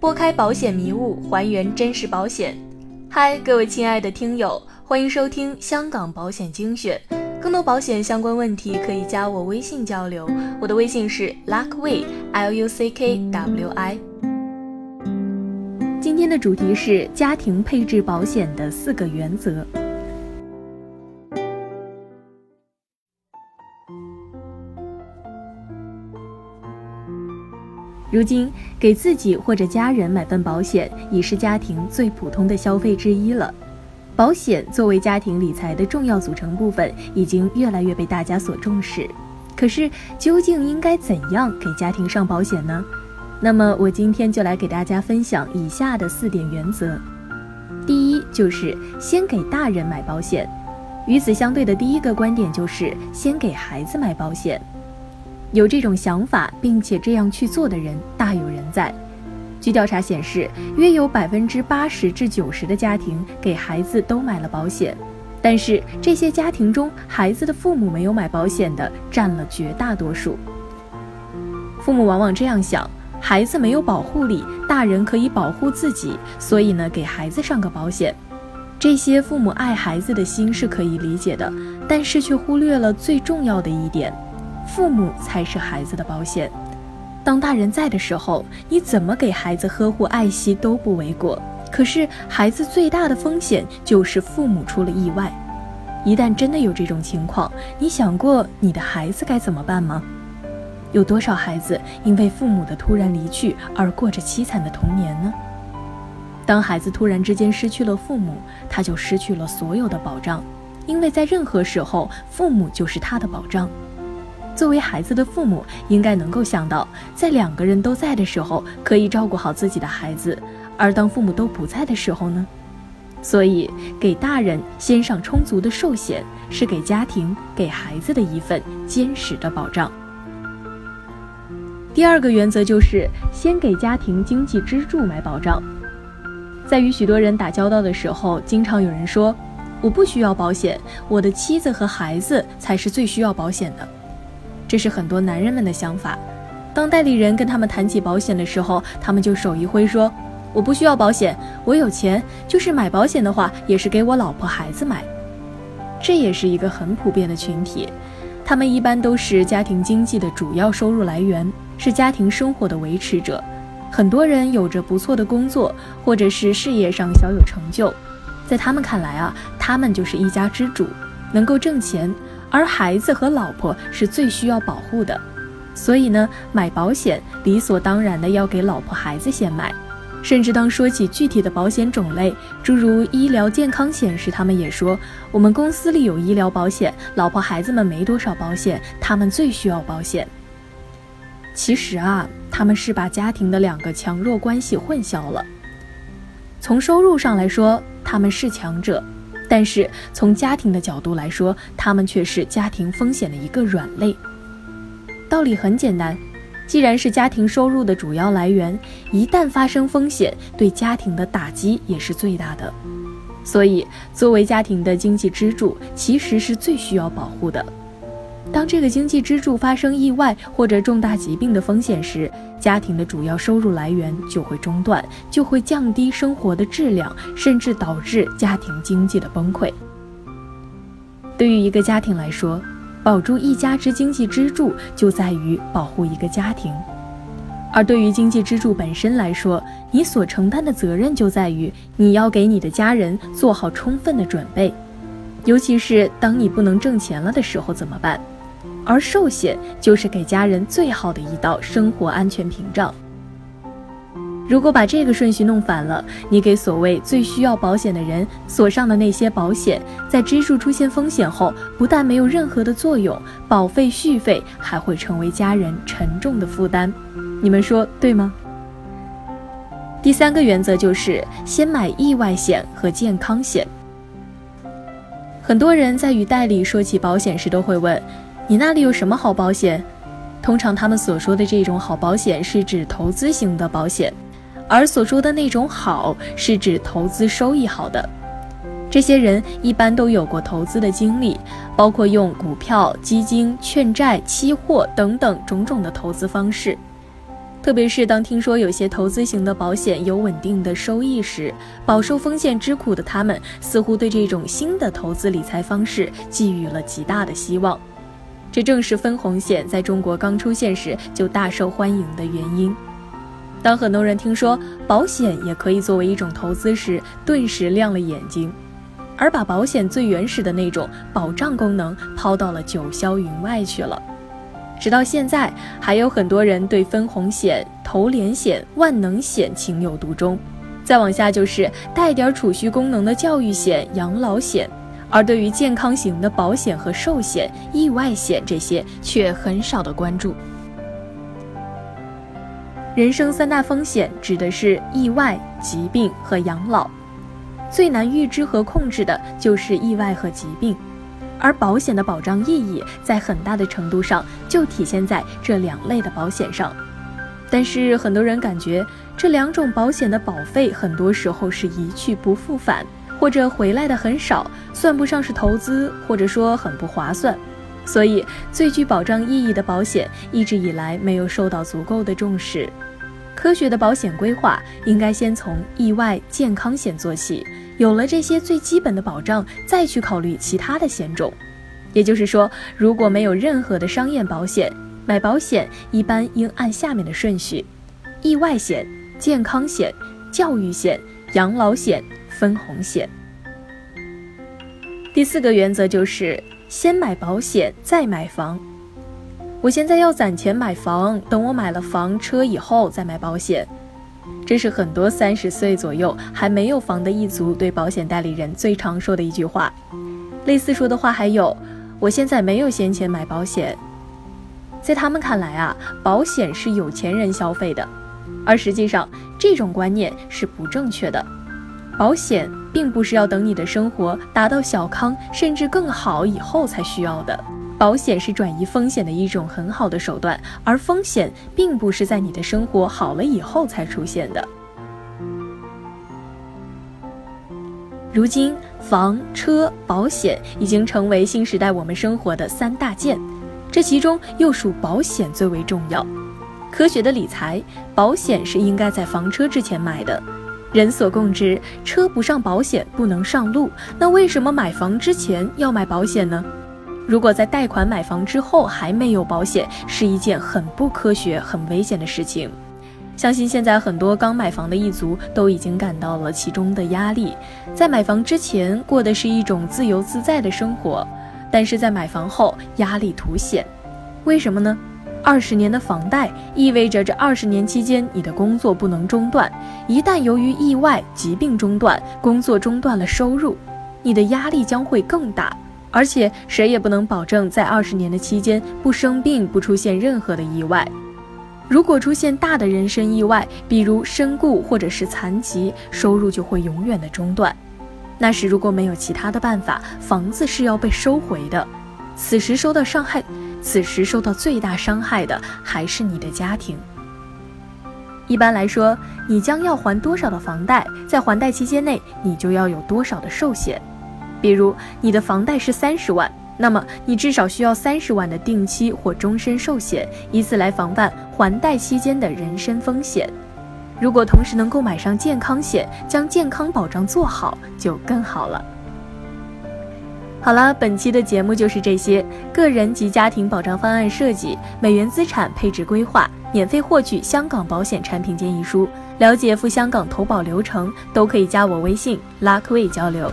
拨开保险迷雾，还原真实保险。嗨，各位亲爱的听友，欢迎收听香港保险精选。更多保险相关问题可以加我微信交流，我的微信是 luckway l u c k w i。今天的主题是家庭配置保险的四个原则。如今，给自己或者家人买份保险已是家庭最普通的消费之一了。保险作为家庭理财的重要组成部分，已经越来越被大家所重视。可是，究竟应该怎样给家庭上保险呢？那么，我今天就来给大家分享以下的四点原则。第一，就是先给大人买保险。与此相对的第一个观点就是先给孩子买保险。有这种想法并且这样去做的人大有人在。据调查显示，约有百分之八十至九十的家庭给孩子都买了保险，但是这些家庭中，孩子的父母没有买保险的占了绝大多数。父母往往这样想：孩子没有保护力，大人可以保护自己，所以呢，给孩子上个保险。这些父母爱孩子的心是可以理解的，但是却忽略了最重要的一点。父母才是孩子的保险。当大人在的时候，你怎么给孩子呵护爱惜都不为过。可是，孩子最大的风险就是父母出了意外。一旦真的有这种情况，你想过你的孩子该怎么办吗？有多少孩子因为父母的突然离去而过着凄惨的童年呢？当孩子突然之间失去了父母，他就失去了所有的保障，因为在任何时候，父母就是他的保障。作为孩子的父母，应该能够想到，在两个人都在的时候，可以照顾好自己的孩子；而当父母都不在的时候呢？所以，给大人先上充足的寿险，是给家庭、给孩子的一份坚实的保障。第二个原则就是先给家庭经济支柱买保障。在与许多人打交道的时候，经常有人说：“我不需要保险，我的妻子和孩子才是最需要保险的。”这是很多男人们的想法。当代理人跟他们谈起保险的时候，他们就手一挥说：“我不需要保险，我有钱，就是买保险的话，也是给我老婆孩子买。”这也是一个很普遍的群体，他们一般都是家庭经济的主要收入来源，是家庭生活的维持者。很多人有着不错的工作，或者是事业上小有成就，在他们看来啊，他们就是一家之主，能够挣钱。而孩子和老婆是最需要保护的，所以呢，买保险理所当然的要给老婆孩子先买。甚至当说起具体的保险种类，诸如医疗健康险时，他们也说我们公司里有医疗保险，老婆孩子们没多少保险，他们最需要保险。其实啊，他们是把家庭的两个强弱关系混淆了。从收入上来说，他们是强者。但是从家庭的角度来说，他们却是家庭风险的一个软肋。道理很简单，既然是家庭收入的主要来源，一旦发生风险，对家庭的打击也是最大的。所以，作为家庭的经济支柱，其实是最需要保护的。当这个经济支柱发生意外或者重大疾病的风险时，家庭的主要收入来源就会中断，就会降低生活的质量，甚至导致家庭经济的崩溃。对于一个家庭来说，保住一家之经济支柱就在于保护一个家庭；而对于经济支柱本身来说，你所承担的责任就在于你要给你的家人做好充分的准备，尤其是当你不能挣钱了的时候怎么办？而寿险就是给家人最好的一道生活安全屏障。如果把这个顺序弄反了，你给所谓最需要保险的人锁上的那些保险，在支柱出现风险后，不但没有任何的作用，保费续费还会成为家人沉重的负担。你们说对吗？第三个原则就是先买意外险和健康险。很多人在与代理说起保险时，都会问。你那里有什么好保险？通常他们所说的这种好保险是指投资型的保险，而所说的那种好是指投资收益好的。这些人一般都有过投资的经历，包括用股票、基金、券债、期货等等种种的投资方式。特别是当听说有些投资型的保险有稳定的收益时，饱受风险之苦的他们似乎对这种新的投资理财方式寄予了极大的希望。这正是分红险在中国刚出现时就大受欢迎的原因。当很多人听说保险也可以作为一种投资时，顿时亮了眼睛，而把保险最原始的那种保障功能抛到了九霄云外去了。直到现在，还有很多人对分红险、投连险、万能险情有独钟。再往下就是带点储蓄功能的教育险、养老险，而对于健康型的保险和寿险、意外险这些却很少的关注。人生三大风险指的是意外、疾病和养老，最难预知和控制的就是意外和疾病。而保险的保障意义在很大的程度上就体现在这两类的保险上，但是很多人感觉这两种保险的保费很多时候是一去不复返，或者回来的很少，算不上是投资，或者说很不划算，所以最具保障意义的保险一直以来没有受到足够的重视。科学的保险规划应该先从意外健康险做起。有了这些最基本的保障，再去考虑其他的险种。也就是说，如果没有任何的商业保险，买保险一般应按下面的顺序：意外险、健康险、教育险、养老险、分红险。第四个原则就是先买保险再买房。我现在要攒钱买房，等我买了房车以后再买保险。这是很多三十岁左右还没有房的一族对保险代理人最常说的一句话。类似说的话还有：“我现在没有闲钱买保险。”在他们看来啊，保险是有钱人消费的，而实际上这种观念是不正确的。保险并不是要等你的生活达到小康甚至更好以后才需要的。保险是转移风险的一种很好的手段，而风险并不是在你的生活好了以后才出现的。如今，房车保险已经成为新时代我们生活的三大件，这其中又属保险最为重要。科学的理财，保险是应该在房车之前买的。人所共知，车不上保险不能上路，那为什么买房之前要买保险呢？如果在贷款买房之后还没有保险，是一件很不科学、很危险的事情。相信现在很多刚买房的一族都已经感到了其中的压力。在买房之前过的是一种自由自在的生活，但是在买房后压力凸显。为什么呢？二十年的房贷意味着这二十年期间你的工作不能中断，一旦由于意外、疾病中断，工作中断了收入，你的压力将会更大。而且谁也不能保证在二十年的期间不生病、不出现任何的意外。如果出现大的人身意外，比如身故或者是残疾，收入就会永远的中断。那时如果没有其他的办法，房子是要被收回的。此时受到伤害，此时受到最大伤害的还是你的家庭。一般来说，你将要还多少的房贷，在还贷期间内，你就要有多少的寿险。比如你的房贷是三十万，那么你至少需要三十万的定期或终身寿险，以此来防范还贷期间的人身风险。如果同时能够买上健康险，将健康保障做好，就更好了。好了，本期的节目就是这些。个人及家庭保障方案设计、美元资产配置规划，免费获取香港保险产品建议书，了解赴香港投保流程，都可以加我微信拉克位交流。